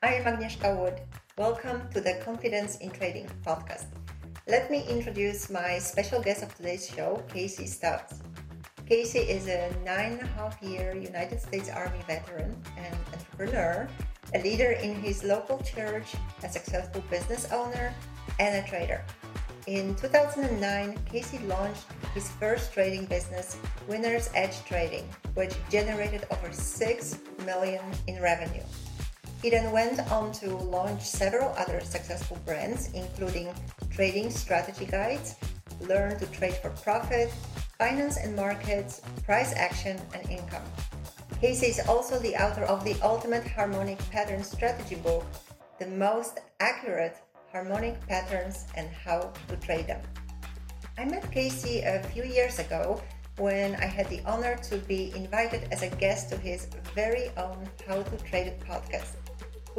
I am Agnieszka Wood. Welcome to the Confidence in Trading podcast. Let me introduce my special guest of today's show, Casey Stubbs. Casey is a nine and a half year United States Army veteran and entrepreneur, a leader in his local church, a successful business owner, and a trader. In 2009, Casey launched his first trading business, Winner's Edge Trading, which generated over 6 million in revenue. He then went on to launch several other successful brands, including Trading Strategy Guides, Learn to Trade for Profit, Finance and Markets, Price Action, and Income. Casey is also the author of the Ultimate Harmonic Pattern Strategy book, The Most Accurate Harmonic Patterns and How to Trade Them. I met Casey a few years ago when I had the honor to be invited as a guest to his very own How to Trade podcast.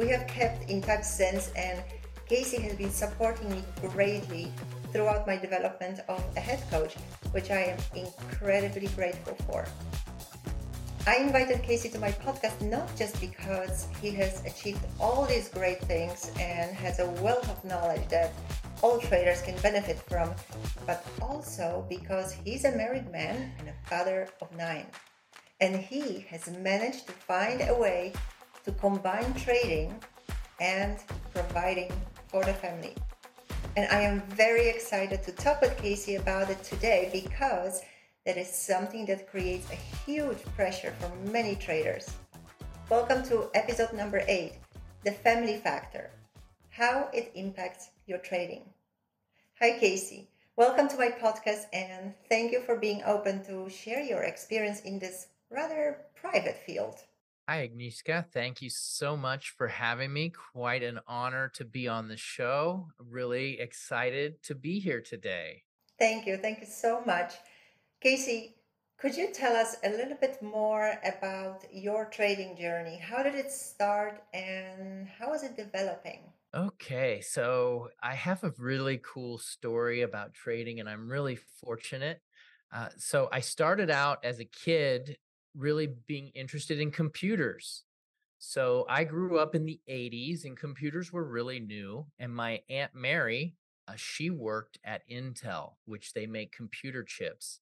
We have kept in touch since, and Casey has been supporting me greatly throughout my development of a head coach, which I am incredibly grateful for. I invited Casey to my podcast not just because he has achieved all these great things and has a wealth of knowledge that all traders can benefit from, but also because he's a married man and a father of nine. And he has managed to find a way to combine trading and providing for the family. And I am very excited to talk with Casey about it today because that is something that creates a huge pressure for many traders. Welcome to episode number eight The Family Factor How it Impacts Your Trading. Hi, Casey. Welcome to my podcast and thank you for being open to share your experience in this rather private field. Hi, Agnieszka. Thank you so much for having me. Quite an honor to be on the show. Really excited to be here today. Thank you. Thank you so much. Casey, could you tell us a little bit more about your trading journey? How did it start and how is it developing? Okay, so I have a really cool story about trading, and I'm really fortunate. Uh, so I started out as a kid really being interested in computers. So I grew up in the 80s and computers were really new. And my Aunt Mary, uh, she worked at Intel, which they make computer chips.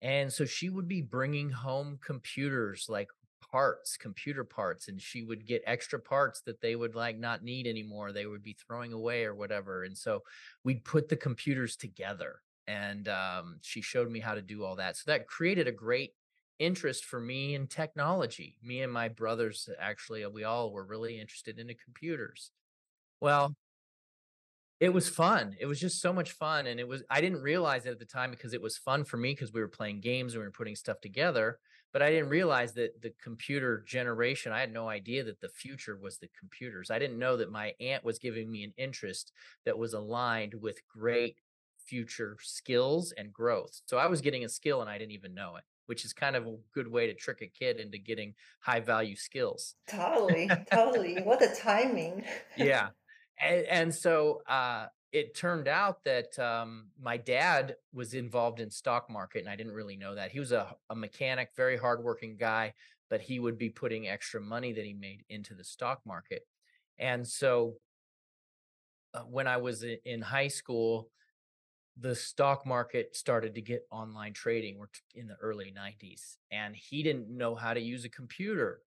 And so she would be bringing home computers like parts, computer parts, and she would get extra parts that they would like not need anymore. They would be throwing away or whatever. And so we'd put the computers together. And um, she showed me how to do all that. So that created a great interest for me in technology. Me and my brothers, actually, uh, we all were really interested in the computers. Well, it was fun. It was just so much fun. And it was, I didn't realize it at the time because it was fun for me because we were playing games and we were putting stuff together. But I didn't realize that the computer generation, I had no idea that the future was the computers. I didn't know that my aunt was giving me an interest that was aligned with great future skills and growth. So I was getting a skill and I didn't even know it which is kind of a good way to trick a kid into getting high value skills. Totally, totally. What a timing. yeah. And, and so uh, it turned out that um, my dad was involved in stock market, and I didn't really know that. He was a, a mechanic, very hardworking guy, but he would be putting extra money that he made into the stock market. And so uh, when I was in high school, the stock market started to get online trading in the early 90s and he didn't know how to use a computer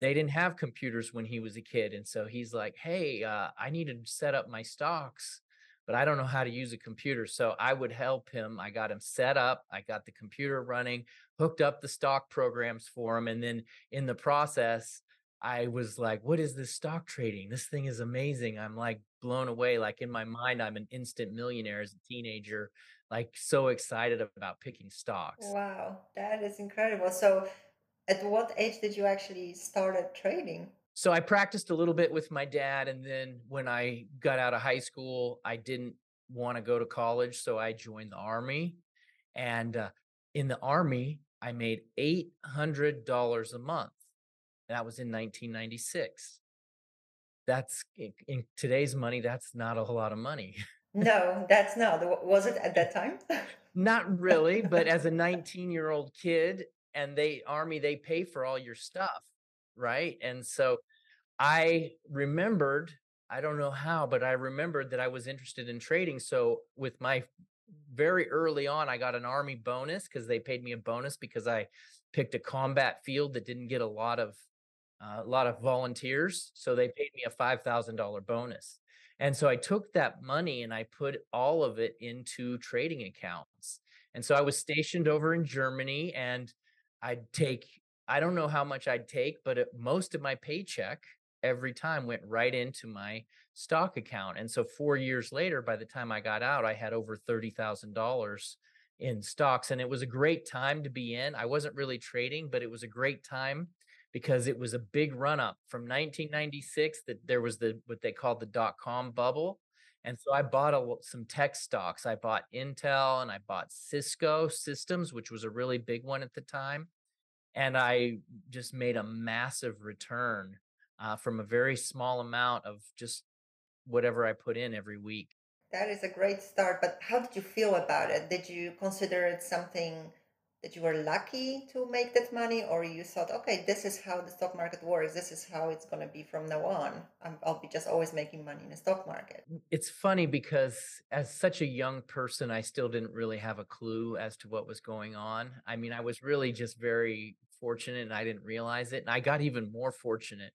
they didn't have computers when he was a kid and so he's like hey uh, i need to set up my stocks but i don't know how to use a computer so i would help him i got him set up i got the computer running hooked up the stock programs for him and then in the process I was like, what is this stock trading? This thing is amazing. I'm like blown away. Like in my mind, I'm an instant millionaire as a teenager, like so excited about picking stocks. Wow, that is incredible. So, at what age did you actually start trading? So, I practiced a little bit with my dad. And then when I got out of high school, I didn't want to go to college. So, I joined the Army. And uh, in the Army, I made $800 a month that was in 1996. That's in today's money, that's not a whole lot of money. No, that's not. Was it at that time? not really, but as a 19 year old kid, and they army, they pay for all your stuff, right? And so I remembered, I don't know how, but I remembered that I was interested in trading. So with my very early on, I got an army bonus because they paid me a bonus because I picked a combat field that didn't get a lot of a lot of volunteers. So they paid me a five thousand dollar bonus. And so I took that money and I put all of it into trading accounts. And so I was stationed over in Germany and I'd take, I don't know how much I'd take, but it, most of my paycheck every time went right into my stock account. And so four years later, by the time I got out, I had over $30,000 in stocks. And it was a great time to be in. I wasn't really trading, but it was a great time because it was a big run up from 1996 that there was the what they called the dot com bubble and so i bought a, some tech stocks. I bought intel and i bought cisco systems which was a really big one at the time and i just made a massive return uh, from a very small amount of just whatever i put in every week. That is a great start but how did you feel about it? Did you consider it something that you were lucky to make that money or you thought okay this is how the stock market works. This is how it's going to be from now on. I will be just always making money in the stock market. Mm, it's funny because as such a young person i still didn't really have a clue as to what was going on. I mean i was really just very fortunate and i didn't realize it and i got even more fortunate.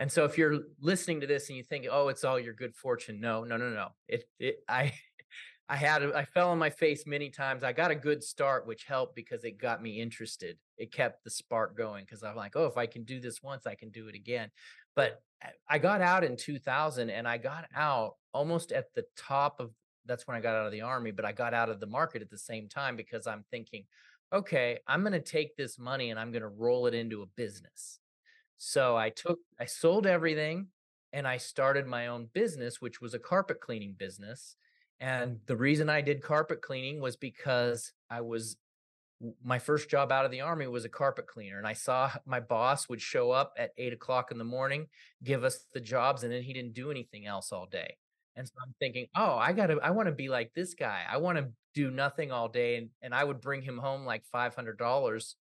And so if you're listening to this and you think oh it's all your good fortune no no no no. It, it i I had I fell on my face many times. I got a good start, which helped because it got me interested. It kept the spark going because I'm like, oh, if I can do this once, I can do it again. But eh, I got out in 2000, and I got out almost at the top of. That's when I got out of the army, but I got out of the market at the same time because I'm thinking, okay, I'm going to take this money and I'm going to roll it into a business. So I took, I sold everything, and I started my own business, which was a carpet cleaning business and the reason I did carpet cleaning was because I was my first job out of the army was a carpet cleaner. And I saw my boss would show up at eight o'clock in the morning, give us the jobs, and then he didn't do anything else all day. And so I'm thinking, oh, I gotta, I want to be like this guy. I want to do nothing all day. And, and I would bring him home like $500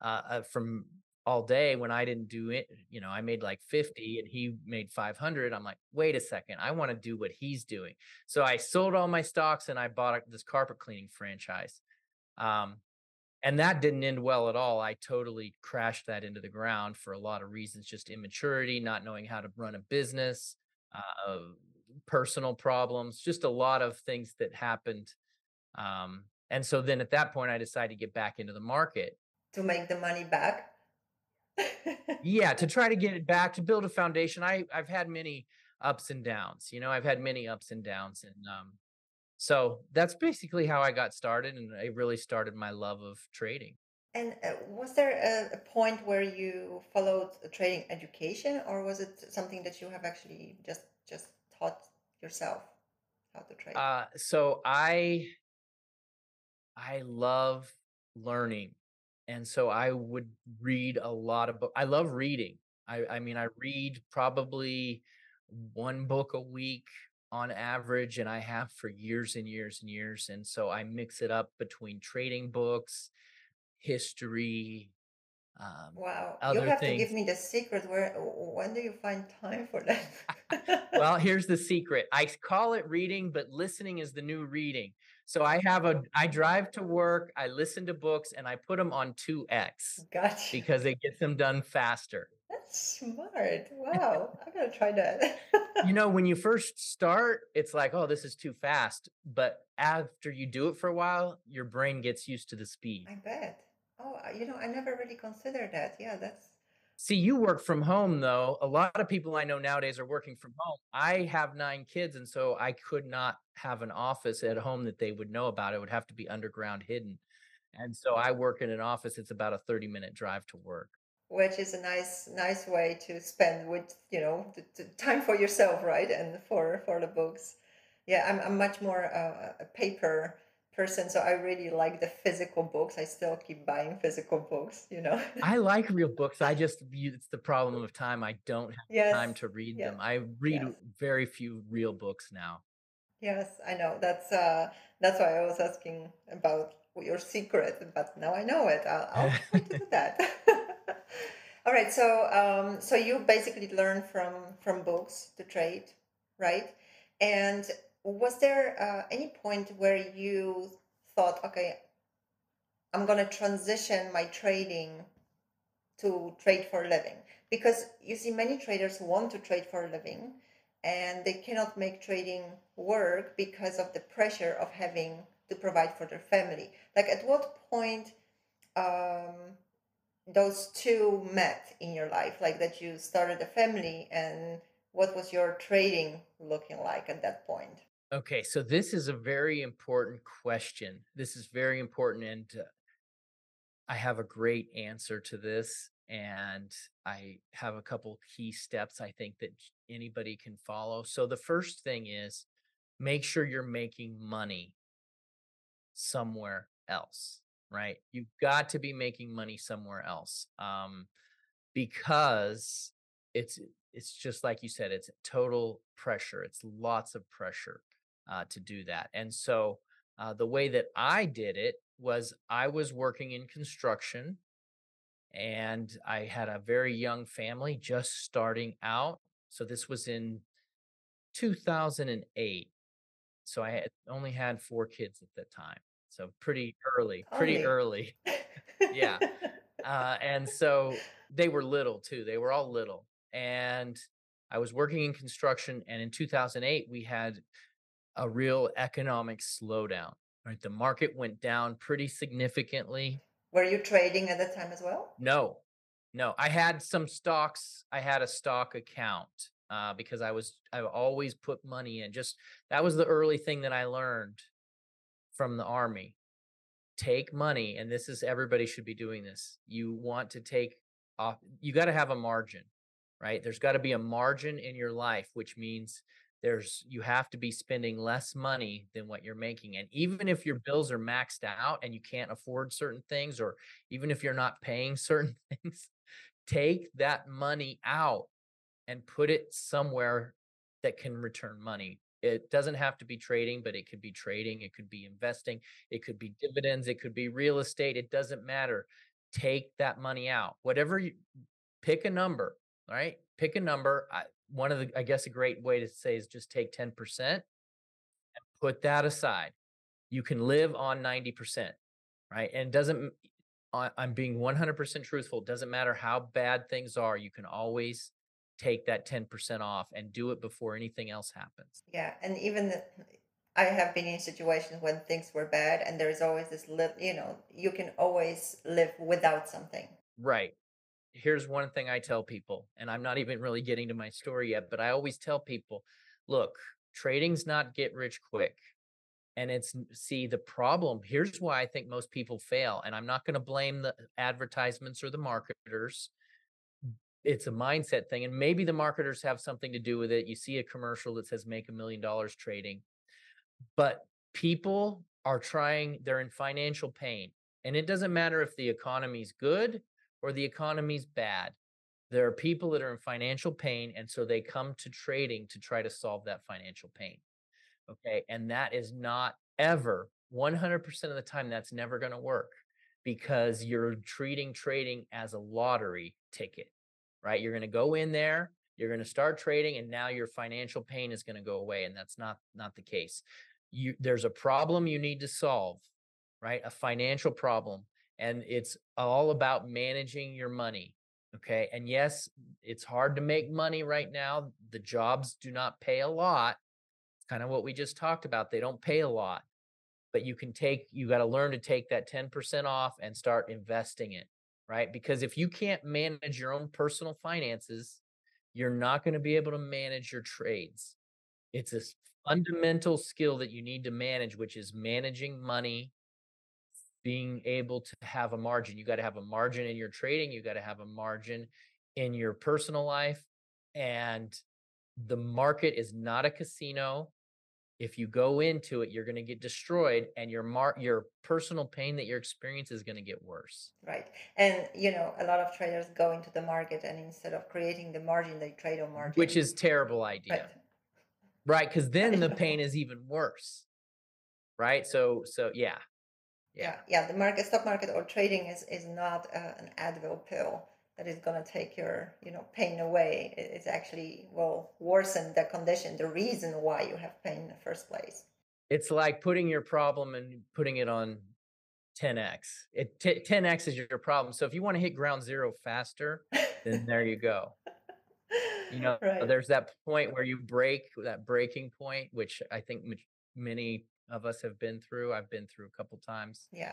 uh, uh, from all day when I didn't do it, you know, I made like 50 and he made 500. I'm like, wait a second, I want to do what he's doing. So I sold all my stocks and I bought this carpet cleaning franchise. Um, and that didn't end well at all. I totally crashed that into the ground for a lot of reasons, just immaturity, not knowing how to run a business, uh, personal problems, just a lot of things that happened. Um, and so then at that point, I decided to get back into the market to make the money back yeah, to try to get it back to build a foundation. I I've had many ups and downs. You know, I've had many ups and downs, and um, so that's basically how I got started, and I really started my love of trading. And uh, was there a, a, point where you followed a trading education, or was it something that you have actually just just taught yourself how to trade? Uh, so I I love learning and so I would read a lot of books. I love reading. I, I mean, I read probably one book a week on average, and I have for years and years and years. And so I mix it up between trading books, history, um, wow, you have things. to give me the secret. Where when do you find time for that? well, here's the secret. I call it reading, but listening is the new reading. So I have a I drive to work, I listen to books, and I put them on 2x. Gotcha. Because it gets them done faster. That's smart. Wow. I gotta try that. you know, when you first start, it's like, oh, this is too fast. But after you do it for a while, your brain gets used to the speed. I bet. Oh, you know, I never really considered that. Yeah, that's See, you work from home though. A lot of people I know nowadays are working from home. I have nine kids, and so I could not have an office at home that they would know about. It would have to be underground hidden. And so I work in an office. It's about a 30 minute drive to work. Which is a nice, nice way to spend with, you know, the, the time for yourself, right? And for, for the books. Yeah, I'm, I'm much more uh, a paper person so i really like the physical books i still keep buying physical books you know i like real books i just it's the problem of time i don't have yes. time to read yes. them i read yes. very few real books now yes i know that's uh that's why i was asking about your secret but now i know it i'll, I'll do that All right. So, um, so you basically learn from from books to trade, right? And was there uh, any point where you thought, okay, I'm going to transition my trading to trade for a living? Because you see, many traders want to trade for a living, and they cannot make trading work because of the pressure of having to provide for their family. Like, at what point? Um, those two met in your life like that you started a family and what was your trading looking like at that point okay so this is a very important question this is very important and uh, i have a great answer to this and i have a couple key steps i think that anybody can follow so the first thing is make sure you're making money somewhere else right? You've got to be making money somewhere else um, because it's it's just like you said, it's total pressure. It's lots of pressure uh, to do that. And so uh, the way that I did it was I was working in construction and I had a very young family just starting out. So this was in 2008. So I had only had four kids at that time. So pretty early, pretty early. yeah. Uh, and so they were little too. They were all little. And I was working in construction. And in 2008, we had a real economic slowdown. Right. The market went down pretty significantly. Were you trading at that time as well? No, no. I had some stocks. I had a stock account uh, because I was, I always put money in. Just that was the early thing that I learned from the army take money and this is everybody should be doing this you want to take off you got to have a margin right there's got to be a margin in your life which means there's you have to be spending less money than what you're making and even if your bills are maxed out and you can't afford certain things or even if you're not paying certain things take that money out and put it somewhere that can return money it doesn't have to be trading, but it could be trading, it could be investing, it could be dividends, it could be real estate. It doesn't matter. Take that money out. Whatever you pick a number, right? Pick a number. I, one of the, I guess, a great way to say is just take 10% and put that aside. You can live on 90%, right? And it doesn't, I'm being 100% truthful. It doesn't matter how bad things are. You can always take that 10% off and do it before anything else happens. Yeah. And even the, I have been in situations when things were bad and there's always this live, you know, you can always live without something. Right. Here's one thing I tell people, and I'm not even really getting to my story yet, but I always tell people, look, trading's not get rich quick. And it's see the problem. Here's why I think most people fail. And I'm not going to blame the advertisements or the marketers it's a mindset thing and maybe the marketers have something to do with it you see a commercial that says make a million dollars trading but people are trying they're in financial pain and it doesn't matter if the economy's good or the economy's bad there are people that are in financial pain and so they come to trading to try to solve that financial pain okay and that is not ever 100% of the time that's never going to work because you're treating trading as a lottery ticket right? You're going to go in there, you're going to start trading, and now your financial pain is going to go away. And that's not not the case. You there's a problem you need to solve, right? A financial problem. And it's all about managing your money. Okay. And yes, it's hard to make money right now. The jobs do not pay a lot. It's kind of what we just talked about. They don't pay a lot, but you can take, you got to learn to take that 10% off and start investing it right? Because if you can't manage your own personal finances, you're not going to be able to manage your trades. It's a fundamental skill that you need to manage, which is managing money, being able to have a margin. You got to have a margin in your trading, you got to have a margin in your personal life. And the market is not a casino if you go into it, you're going to get destroyed, and your mar- your personal pain that you're experiencing is going to get worse. Right, and you know a lot of traders go into the market, and instead of creating the margin, they trade on margin, which is terrible idea. Right, because then the pain is even worse. Right, so so yeah, yeah, yeah. The market, stock market, or trading is is not uh, an Advil pill that is going to take your you know pain away. It's actually will worsen the condition the reason why you have pain in the first place. It's like putting your problem and putting it on 10x it t- 10x is your problem. So if you want to hit ground zero faster then there you go. You know right. there's that point where you break that breaking point which i think many of us have been through i've been through a couple times yeah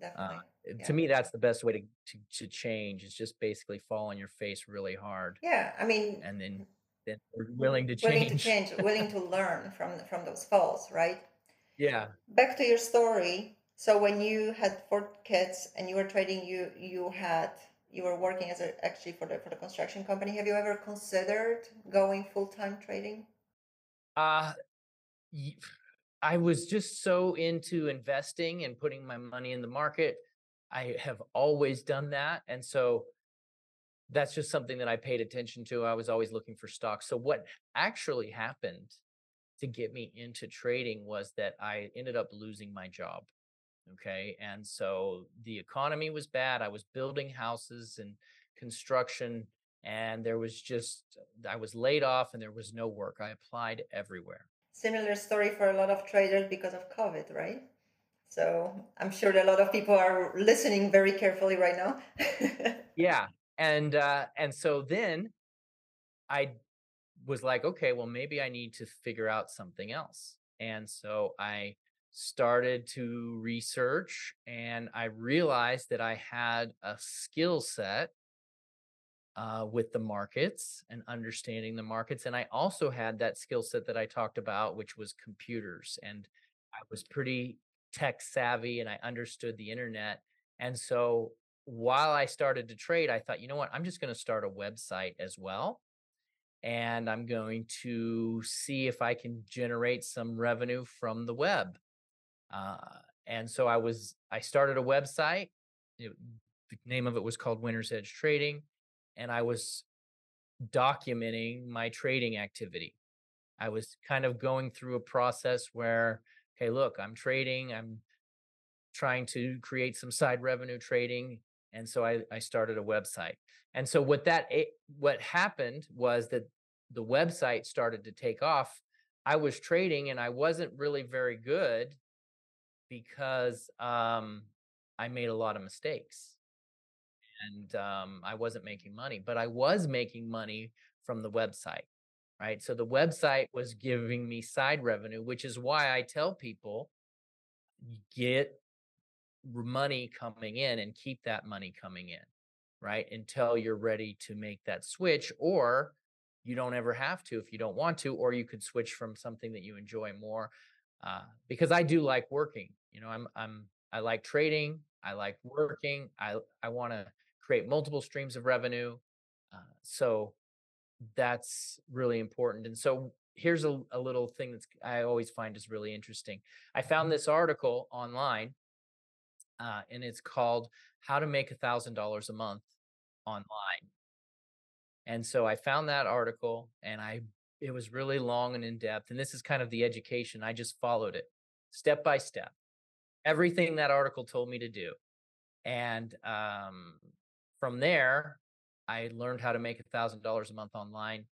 Definitely. Uh, yeah. To me, that's the best way to, to to change. Is just basically fall on your face really hard. Yeah, I mean, and then then willing to change. Willing to change, willing to learn from from those falls, right? Yeah. Back to your story. So when you had four kids and you were trading, you you had you were working as a actually for the for the construction company. Have you ever considered going full time trading? Uh I was just so into investing and putting my money in the market. I have always done that. And so that's just something that I paid attention to. I was always looking for stocks. So what actually happened to get me into trading was that I ended up losing my job. Okay. And so the economy was bad. I was building houses and construction, and there was just, I was laid off and there was no work. I applied everywhere similar story for a lot of traders because of COVID, right? So I'm sure that a lot of people are listening very carefully right now. yeah, and uh, and so then I was like, okay, well maybe I need to figure out something else, and so I started to research and I realized that I had a skill set uh, with the markets and understanding the markets. And I also had that skill set that I talked about, which was computers. And I was pretty tech savvy and I understood the internet. And so while I started to trade, I thought, you know what, I'm just going to start a website as well. And I'm going to see if I can generate some revenue from the web. Uh, and so I was, I started a website. It, the name of it was called Winner's Edge Trading and I was documenting my trading activity. I was kind of going through a process where, okay, look, I'm trading, I'm trying to create some side revenue trading. And so I, I started a website. And so what that what happened was that the website started to take off. I was trading and I wasn't really very good because um, I made a lot of mistakes and um, I wasn't making money, but I was making money from the website, right? So the website was giving me side revenue, which is why I tell people get money coming in and keep that money coming in, right? Until you're ready to make that switch, or you don't ever have to if you don't want to, or you could switch from something that you enjoy more. Uh, because I do like working, you know, I'm I'm I like trading, I like working, I I want to create multiple streams of revenue. Uh, so that's really important. And so here's a, a little thing that's I always find is really interesting. I found mm-hmm. this article online, uh, and it's called "How to Make a Thousand Dollars a Month Online." And so I found that article, and I it was really long and in depth. And this is kind of the education. I just followed it step by step, everything that article told me to do, and um, from there, I learned how to make a thousand dollars a month online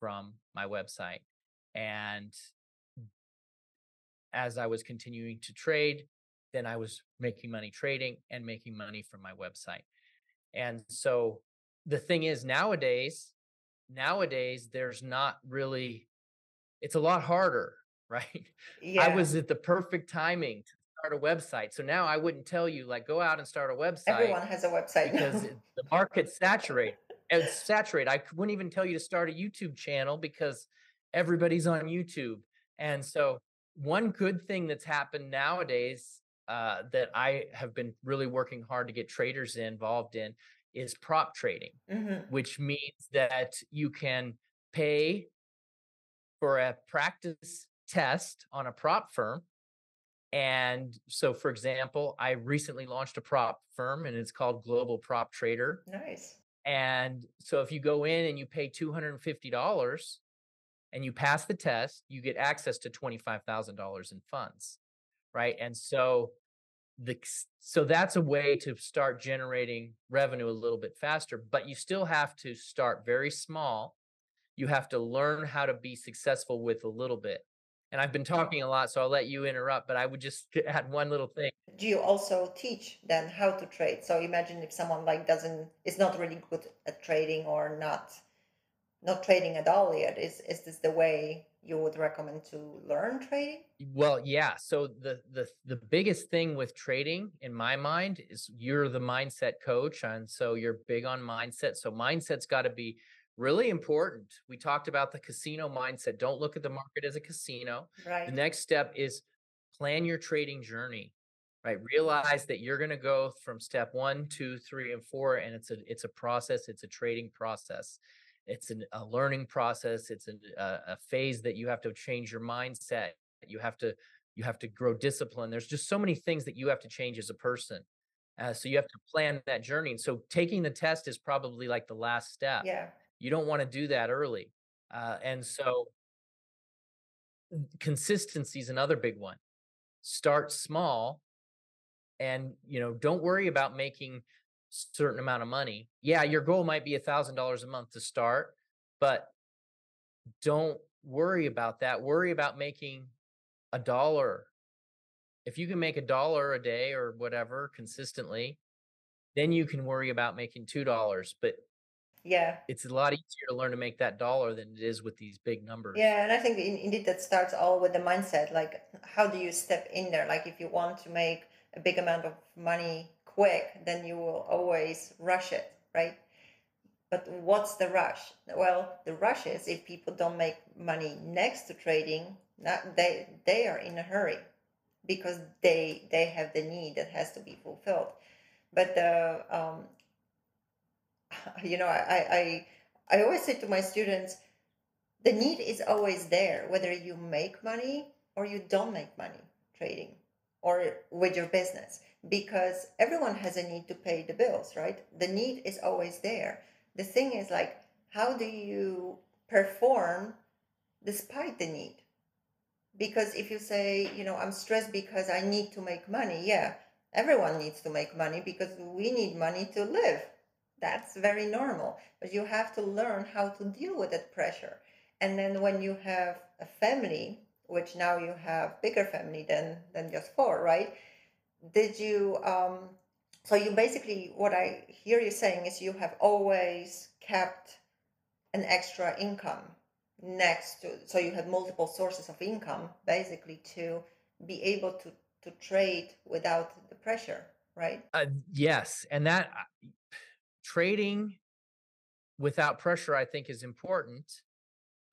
from my website. And as I was continuing to trade, then I was making money trading and making money from my website. And so the thing is nowadays, nowadays there's not really it's a lot harder, right? Yeah. I was at the perfect timing to start a website. So now I wouldn't tell you like go out and start a website. Everyone has a website because the market's saturated. It's saturated. I wouldn't even tell you to start a YouTube channel because everybody's on YouTube. And so one good thing that's happened nowadays uh, that I have been really working hard to get traders involved in is prop trading, mm-hmm. which means that you can pay for a practice test on a prop firm and so, for example, I recently launched a prop firm and it's called Global Prop Trader. Nice. And so, if you go in and you pay $250 and you pass the test, you get access to $25,000 in funds. Right. And so, the so that's a way to start generating revenue a little bit faster but you still have to start very small you have to learn how to be successful with a little bit and i've been oh. talking a lot so i'll let you interrupt but i would just add one little thing. do you also teach then how to trade? So imagine if someone like doesn't is not really good at trading or not not trading at all yet is is this the way you would recommend to learn trading? Well yeah so the the the biggest thing with trading in my mind is you're the mindset coach and so you're big on mindset so mindset's got to be really important. We talked about the casino mindset don't look at the market as a casino. Right. the next step is plan your trading journey right? Realize that you're going to go from step one two three and four and it's a it's a process it's a trading process. It's an, a learning process it's a, a phase that you have to change your mindset. You have to you have to grow discipline. There's just so many things that you have to change as a person uh, so you have to plan that journey. And so taking the test is probably like the last step. Yeah you don't want to do that early uh, and so consistency is another big one start small and you know don't worry about making certain amount of money. Yeah, your goal might be a thousand dollars a month to start, but don't worry about that. Worry about making a dollar. If you can make a dollar a day or whatever consistently, then you can worry about making two dollars. But yeah, it's a lot easier to learn to make that dollar than it is with these big numbers. Yeah, and I think in, indeed that starts all with the mindset. Like, how do you step in there? Like, if you want to make a big amount of money quick, then you will always rush it, right? But what's the rush? Well, the rush is if people don't make money next to trading, they they are in a hurry because they they have the need that has to be fulfilled. But the um, you know, I, I I always say to my students, the need is always there, whether you make money or you don't make money trading or with your business because everyone has a need to pay the bills, right? The need is always there. The thing is like, how do you perform despite the need? Because if you say, you know, I'm stressed because I need to make money, yeah, everyone needs to make money because we need money to live. That's very normal. But you have to learn how to deal with that pressure. And then when you have a family, which now you have bigger family than than just four, right? did you um, so you basically what i hear you saying is you have always kept an extra income next to so you had multiple sources of income basically to be able to to trade without the pressure right uh, yes and that uh, trading without pressure i think is important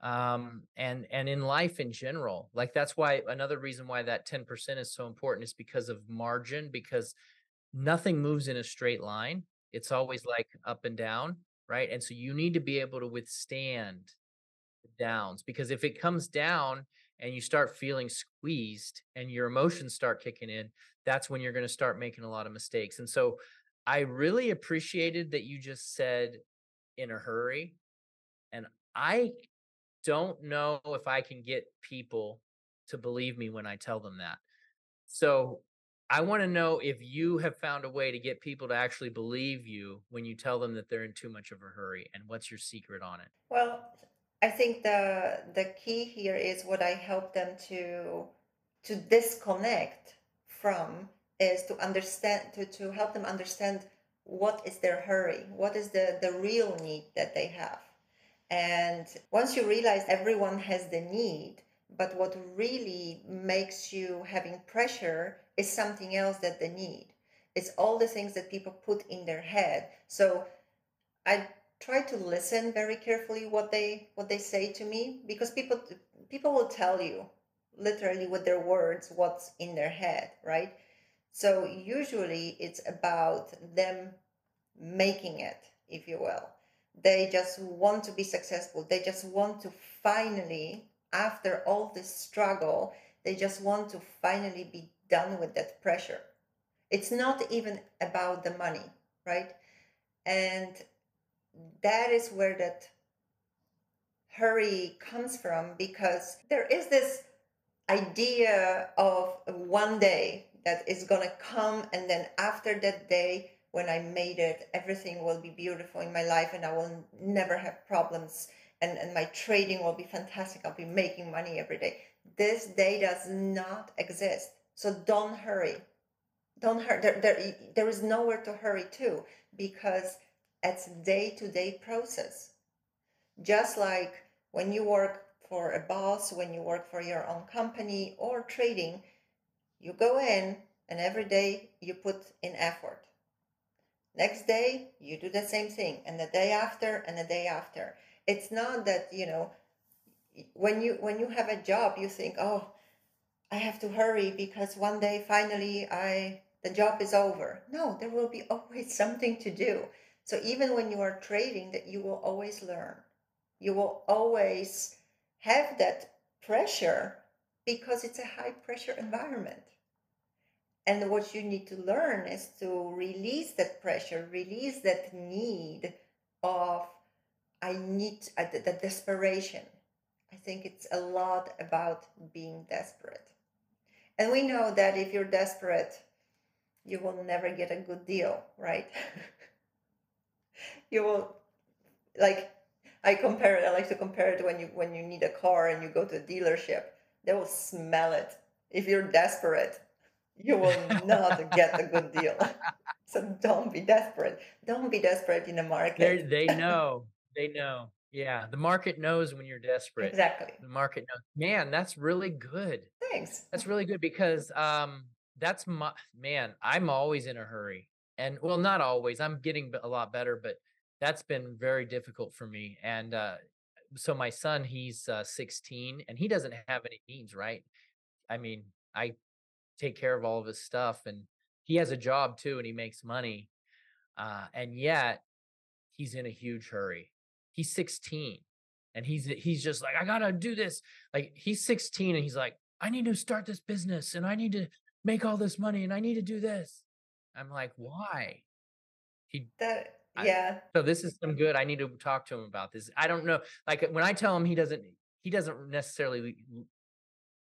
um and and in life in general like that's why another reason why that 10% is so important is because of margin because nothing moves in a straight line it's always like up and down right? And so you need to be able to withstand the downs because if it comes down and you start feeling squeezed and your emotions start kicking in that's when you're going to start making a lot of mistakes and so i really appreciated that you just said in a hurry and i don't know if I can get people to believe me when I tell them that. So I want to know if you have found a way to get people to actually believe you when you tell them that they're in too much of a hurry and what's your secret on it? Well, I think the the key here is what I help them to to disconnect from is to understand to, to help them understand what is their hurry, what is the, the real need that they have. And once you realize everyone has the need, but what really makes you having pressure is something else that they need. It's all the things that people put in their head. So I try to listen very carefully what they what they say to me because people people will tell you literally with their words what's in their head, right? So usually it's about them making it, if you will. They just want to be successful. They just want to finally, after all this struggle, they just want to finally be done with that pressure. It's not even about the money, right? And that is where that hurry comes from because there is this idea of one day that is going to come and then after that day when i made it everything will be beautiful in my life and i will never have problems and, and my trading will be fantastic. I'll be making money every day. This day does not exist. So don't hurry. Don't hurry there, there, there is nowhere to hurry to because it's day-to-day process. Just like when you work for a boss, when you work for your own company or trading, you go in and every day you put in effort. Next day, you do the same thing, and the day after, and the day after. It's not that, you know, when you when you have a job, you think, oh, I have to hurry because one day finally I the job is over. No, there will be always something to do. So even when you are trading, that you will always learn you will always have that pressure because it's a high pressure environment. And what you need to learn is to release that pressure, release that need of, I need uh, the, the desperation. I think it's a lot about being desperate. And we know that if you're desperate, you will never get a good deal, right? you will, like, I compare it. I like to compare it when you when you need a car and you go to a dealership. They will smell it. If you're desperate, you will not get a good deal. So don't be desperate. Don't be desperate in the market. They they know. They know. Yeah, the market knows when you're desperate. Exactly. The market knows. Man, that's really good. Thanks. That's really good because um that's my man, I'm always in a hurry. And well, not always. I'm getting a lot better, but that's been very difficult for me. And uh, so my son, he's uh, 16 and he doesn't have any needs, right? I mean, I take care of all of his stuff and he has a job too and he makes money. Uh, and yet he's in a huge hurry. He's 16 and he's he's just like, I gotta do this. Like he's 16 and he's like, I need to start this business and I need to make all this money and I need to do this. I'm like, why? He that yeah. I, so this is some good. I need to talk to him about this. I don't know. Like when I tell him he doesn't, he doesn't necessarily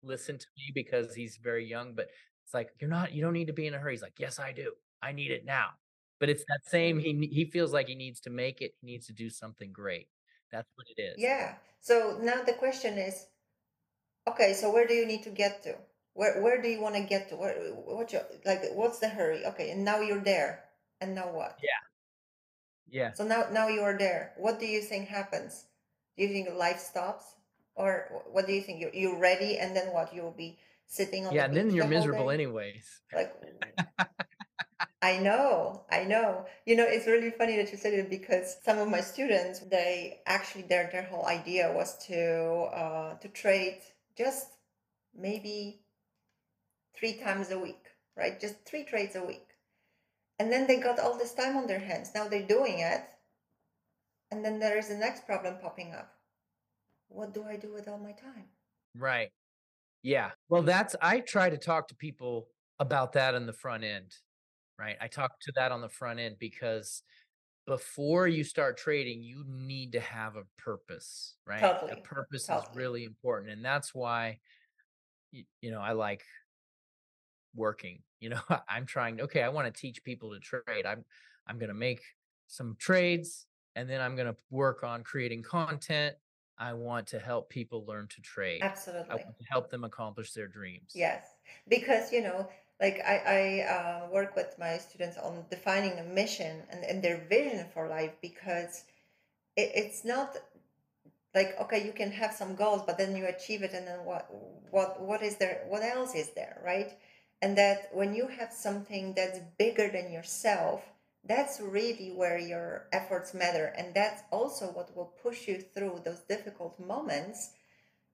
listen to me because he's very young, but it's like, you're not, you don't need to be in a hurry. He's like, yes, I do. I need it now. But it's that same, he, he feels like he needs to make it. He needs to do something great. That's what it is. Yeah. So now the question is, okay, so where do you need to get to? Where, where do you want to get to? Where, what you, like, what's the hurry? Okay. And now you're there. And now what? Yeah. Yeah. So now now you are there. What do you think happens? Do you think life stops? Or what do you think? You're, you're ready and then what? You'll be sitting on Yeah, the and then you're the miserable day? anyways. Like I know, I know. You know, it's really funny that you said it because some of my students, they actually their their whole idea was to uh, to trade just maybe three times a week, right? Just three trades a week. And then they got all this time on their hands. Now they're doing it. And then there is the next problem popping up. What do I do with all my time? Right. Yeah. Well, mm-hmm. that's I try to talk to people about that in the front end. Right. I talk to that on the front end because before you start trading, you need to have a purpose, right? Totally. A Totally. purpose is really important. And that's why you know, I like working. You know, I'm trying, okay, I want to teach people to trade. I'm I'm going to make some trades and then I'm going to work on creating content. I want to help people learn to trade. absolutely I want to help them accomplish their dreams. Yes. Because, you know, like I, I uh, work with my students on defining a mission and, and their vision for life because it, it's not like okay you can have some goals but then you achieve it and then what what what is there what else is there right and that when you have something that's bigger than yourself that's really where your efforts matter. And that's also what will push you through those difficult moments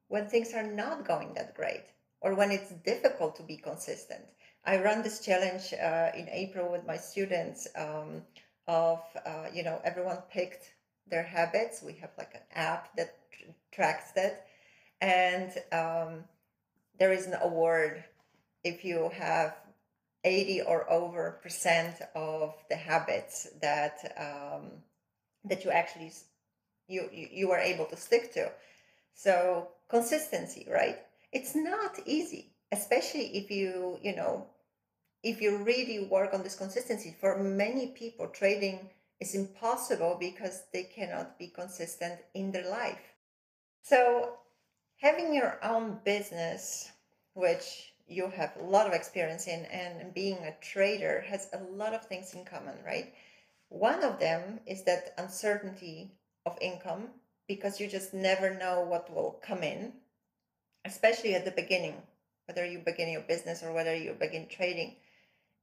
when things are not going that great or when it's difficult to be consistent. I run this challenge uh, in april with my students um, of uh, you know everyone picked their habits. We have like an app that tr- tracks that. And um, there is an award if you have 80 or over percent of the habits that um, that you actually you, you you are able to stick to. So consistency right? It's not easy especially if you you know if you really work on this consistency, for many people, trading is impossible because they cannot be consistent in their life. So, having your own business, which you have a lot of experience in, and being a trader has a lot of things in common, right? One of them is that uncertainty of income because you just never know what will come in, especially at the beginning, whether you begin your business or whether you begin trading.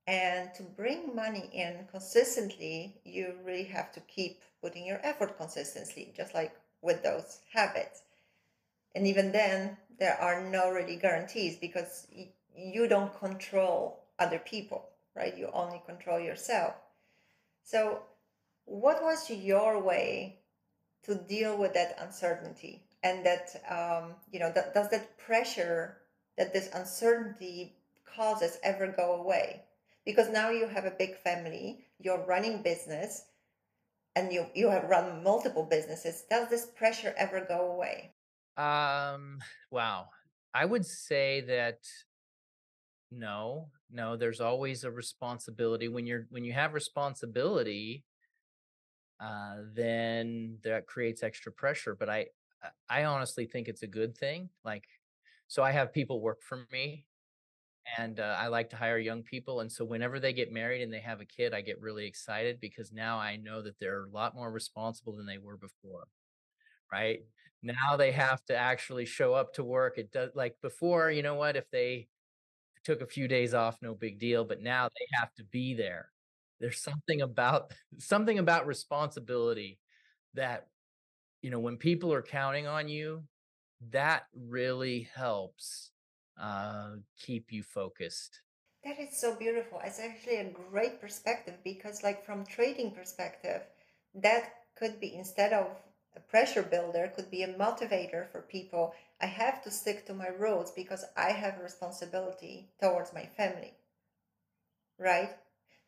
And to bring money in consistently, you really have to keep putting your effort consistently, just like with those habits. And even then, there are no really guarantees because you don't control other people, right? You only control yourself. So, what was your way to deal with that uncertainty and that um, you know that, does that pressure that this uncertainty causes ever go away because now you have a big family you're running business and you you have run multiple businesses does this pressure ever go away um wow i would say that no no there's always a responsibility when you're when you have responsibility uh, then that creates extra pressure. But I, I honestly think it's a good thing. Like, so I have people work for me, and uh, I like to hire young people. And so whenever they get married and they have a kid, I get really excited because now I know that they're a lot more responsible than they were before. Right now, they have to actually show up to work. It does like before. You know what? If they took a few days off, no big deal. But now they have to be there there's something about something about responsibility that you know when people are counting on you that really helps uh keep you focused that is so beautiful it's actually a great perspective because like from trading perspective that could be instead of a pressure builder could be a motivator for people i have to stick to my rules because i have a responsibility towards my family right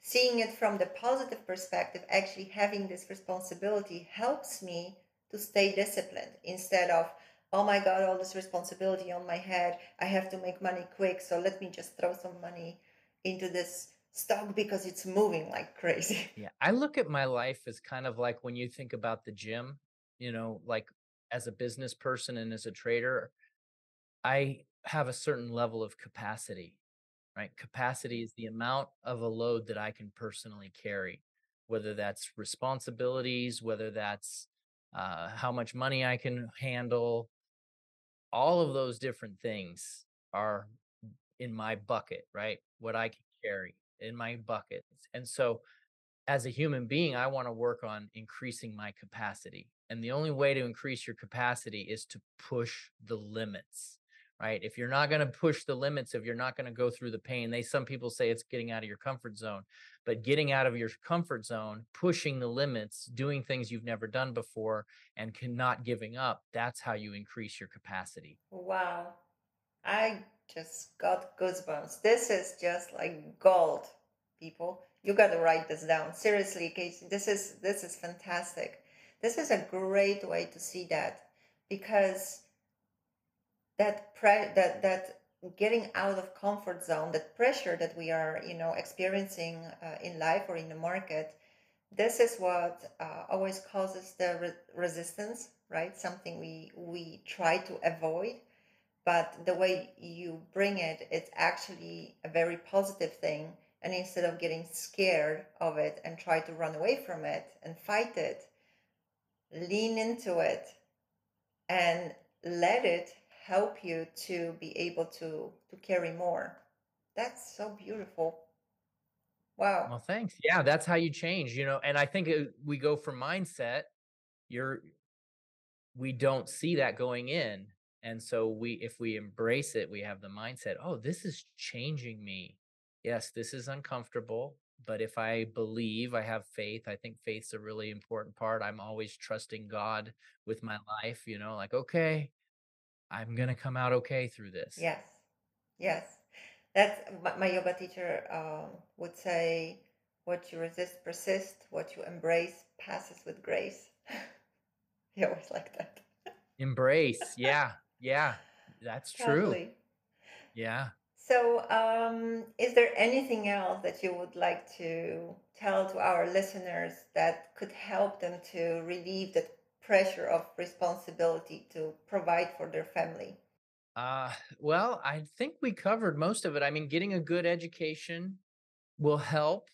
seeing it from the positive perspective, actually having this responsibility helps me to stay disciplined instead of, oh my God, all this responsibility on my head. I have to make money quick. So let me just throw some money into this stock because it's moving like crazy. Yeah. I look at my life as kind of like when you think about the gym, you know, like as a business person and as a trader, I have a certain level of capacity right? Capacity is the amount of a load that I can personally carry, whether that's responsibilities, whether that's uh, how much money I can handle. All of those different things are in my bucket, right? What I can carry in my buckets. And so, as a human being, I want to work on increasing my capacity. And the only way to increase your capacity is to push the limits right? If you're not going to push the limits, if you're not going to go through the pain, they some people say it's getting out of your comfort zone, but getting out of your comfort zone, pushing the limits, doing things you've never done before, and not giving up, that's how you increase your capacity. Wow. I just got goosebumps. This is just like gold, people. You got to write this down. Seriously, Casey, this is this is fantastic. This is a great way to see that because that pre- that that getting out of comfort zone that pressure that we are you know experiencing uh, in life or in the market this is what uh, always causes the re- resistance right? Something we we try to avoid but the way you bring it it's actually a very positive thing. And instead of getting scared of it and try to run away from it and fight it lean into it and let it help you to be able to to carry more. That's so beautiful. Wow. Well thanks. Yeah that's how you change you know and i think it, we go from mindset you're we don't see that going in and so we if we embrace it we have the mindset oh this is changing me. Yes this is uncomfortable but if i believe i have faith i think faith's a really important part i'm always trusting god with my life you know like okay I'm going to come out okay through this. Yes. Yes. That's my yoga teacher um, would say what you resist persist. what you embrace passes with grace. he always like that. Embrace. Yeah. Yeah. That's true. Yeah. So, um, is there anything else that you would like to tell to our listeners that could help them to relieve the pressure of responsibility to provide for their family? Uh, well, I think we covered most of it. I mean, getting a good education will help,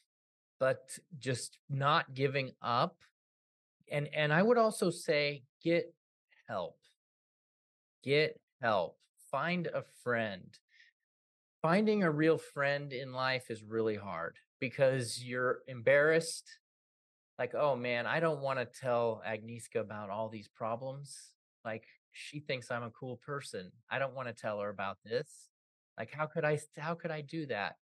but just not giving up. And and I would also say get help. Get help. Find a friend. Finding a real friend in life is really hard because you're embarrassed. Like, oh man, I don't want to tell Agnieszka about all these problems. Like, she thinks I'm a cool person. I don't want to tell her about this. Like, how could I, how could I do that?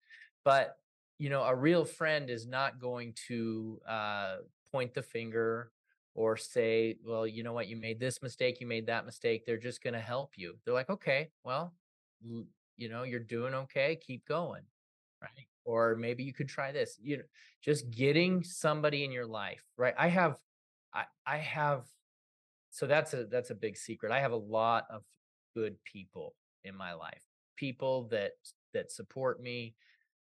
But, you know, a real friend is not going to uh, point the finger or say, well, you know what, you made this mistake, you made that mistake. They're just going to help you. They're like, okay, well, you know, you're doing okay, keep going. Right. Or maybe you could try this. You know, just getting somebody in your life, right? I have, I, I have, so that's a that's a big secret. I have a lot of good people in my life. People that that support me,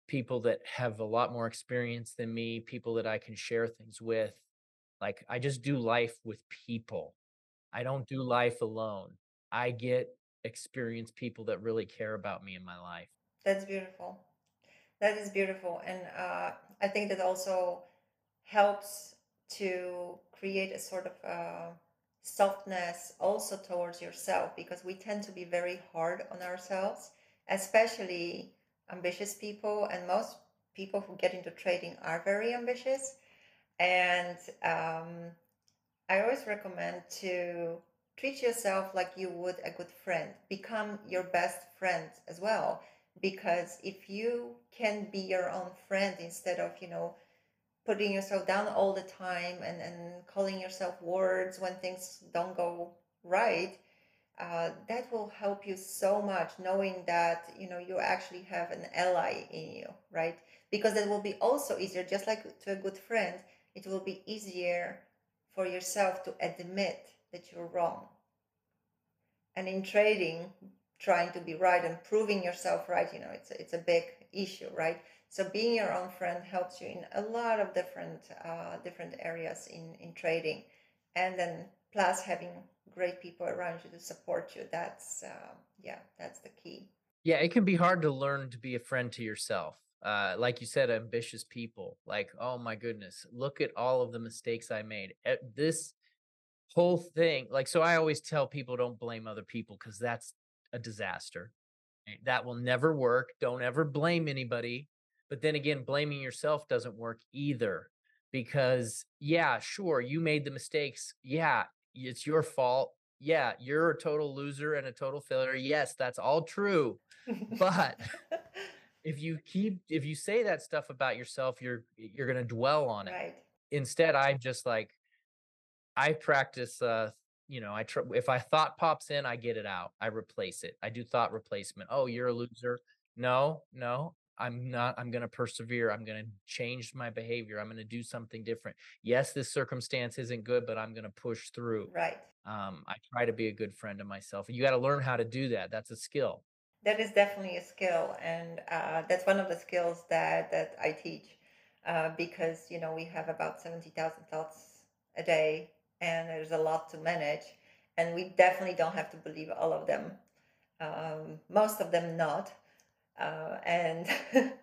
people that have a lot more experience than me, people that I can share things with. Like I just do life with people. I don't do life alone. I get experienced people that really care about me in my life. That's beautiful. That is beautiful. And uh, I think that also helps to create a sort of uh, softness also towards yourself because we tend to be very hard on ourselves, especially ambitious people. And most people who get into trading are very ambitious. And um, I always recommend to treat yourself like you would a good friend. Become your best friend as well. Because if you can be your own friend instead of, you know, putting yourself down all the time and, and calling yourself words when things don't go right, uh, that will help you so much knowing that you know you actually have an ally in you right because it will be also easier just like to a good friend it will be easier for yourself to admit that you're wrong and in trading trying to be right and proving yourself right you know it's a, it's a big issue right so being your own friend helps you in a lot of different uh, different areas in in trading and then plus having great people around you to support you that's uh, yeah that's the key Yeah, it can be hard to learn to be a friend to yourself. Uh, like you said, ambitious people. Like, oh my goodness, look at all of the mistakes I made. Eh, This whole thing, like, so I always tell people don't blame other people because that's a disaster. Eh, that will never work. Don't ever blame anybody. But then again, blaming yourself doesn't work either because, yeah, sure, you made the mistakes. Yeah, it's your fault. Yeah, you're a total loser and a total failure. Yes, that's all true. But if you keep if you say that stuff about yourself, you're you're going to dwell on it. right Instead, I'm just like I practice uh you know, I try if I thought pops in, I get it out. I replace it. I do thought replacement. Oh, you're a loser. No, no. I'm not I'm going to persevere. I'm going to change my behavior. I'm going to do something different. Yes, this circumstance isn't good, but I'm going to push through. right Um I try to be a good friend to myself. You got to learn how to do that. That's a skill. That is definitely a skill, and uh, that's one of the skills that that I teach uh, because you know we have about seventy thousand thoughts a day, and there's a lot to manage, and we definitely don't have to believe all of them. Um, most of them not, uh, and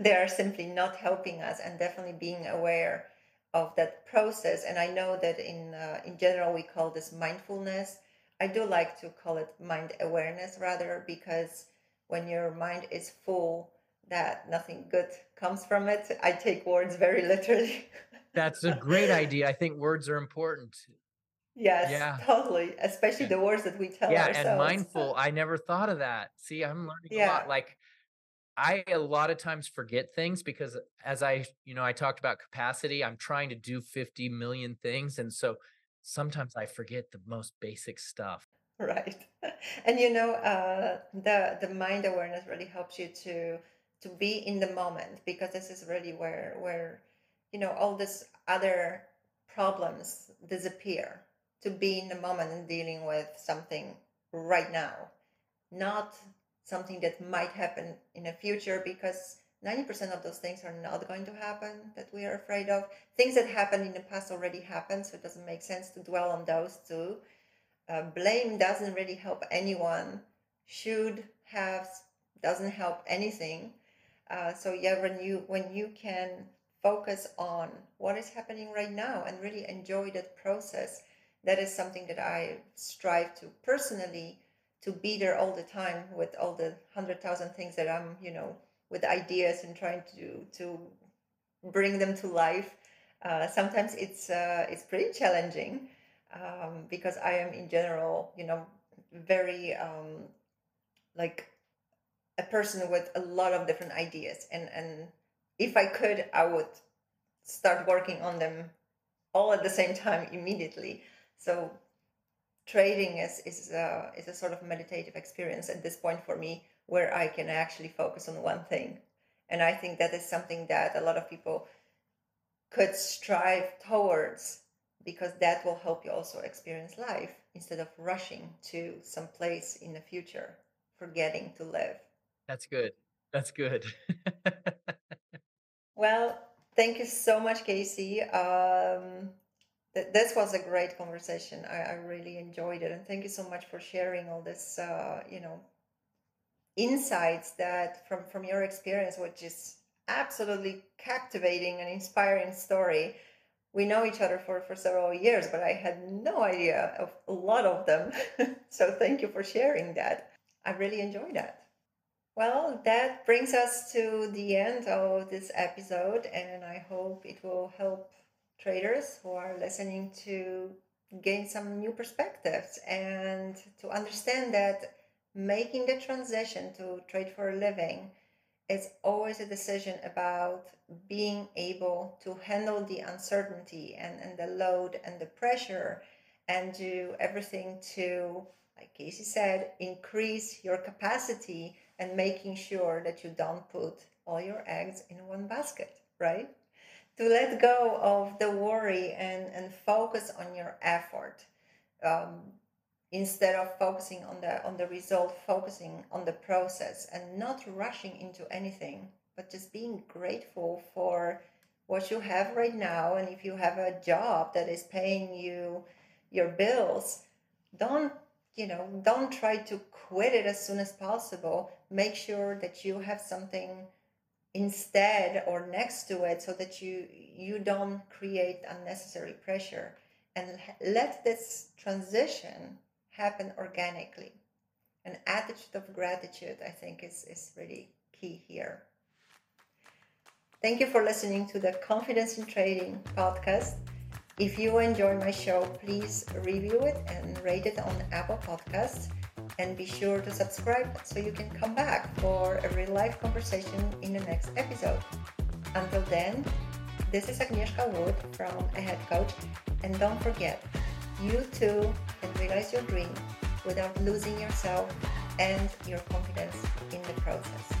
they are simply not helping us, and definitely being aware of that process. And I know that in uh, in general we call this mindfulness I do like to call it mind awareness rather because when your mind is full, that nothing good comes from it. I take words very literally. That's a great idea. I think words are important. yes, Yeah. totally. Especially Yeah. the words that we tell Yeah, and mindful, I never thought of that. See, I'm learning a lot. Like I a lot of times forget things because as I, you know, I talked about capacity, I'm trying to do 50 million things. And so sometimes I forget the most basic stuff. right. And you know, uh, the the mind awareness really helps you to to be in the moment because this is really where where you know all these other problems disappear. To be in the moment and dealing with something right now not something that might happen in the future because 90% of those things are not going to happen that we are afraid of. Things that happened in the past already happened, so it doesn't make sense to dwell on those too. Uh, blame doesn't really help anyone. Should have doesn't help anything. Uh, so yeah, when you when you can focus on what is happening right now and really enjoy that process, that is something that I strive to personally to be there all the time with all the hundred thousand things that I'm you know with ideas and trying to to bring them to life. Uh, sometimes it's uh, it's pretty challenging um, because I am in general, you know, very um, like a person with a lot of different ideas, and and if I could, I would start working on them all at the same time immediately. So trading is is uh, is a sort of meditative experience at this point for me where I can actually focus on one thing. And I think that is something that a lot of people could strive towards because that will help you also experience life instead of rushing to some place in the future, forgetting to live. That's good. That's good. well, thank you so much, Casey. Um, th- this was a great conversation. I, I, really enjoyed it, and thank you so much for sharing all this. Uh, you know, insights that from from your experience, which is absolutely captivating and inspiring story. We know each other for, for several years, but I had no idea of a lot of them. so thank you for sharing that. I really enjoyed that. Well, that brings us to the end of this episode, and I hope it will help traders who are listening to gain some new perspectives and to understand that making the transition to trade for a living is always a decision about being able to handle the uncertainty and, and the load and the pressure and do everything to, like Casey said, increase your capacity and making sure that you don't put all your eggs in one basket, right? To let go of the worry and, and focus on your effort. Um, instead of focusing on the on the result focusing on the process and not rushing into anything but just being grateful for what you have right now and if you have a job that is paying you your bills don't you know don't try to quit it as soon as possible make sure that you have something instead or next to it so that you you don't create unnecessary pressure and let this transition happen organically. An attitude of gratitude, I think, is, is really key here. Thank you for listening to the Confidence in Trading podcast. If you enjoy my show, please review it and rate it on Apple Podcasts. And be sure to subscribe so you can come back for a real life conversation in the next episode. Until then, this is Agnieszka Wood from Ahead Coach. And don't forget, you too can realize your dream without losing yourself and your confidence in the process.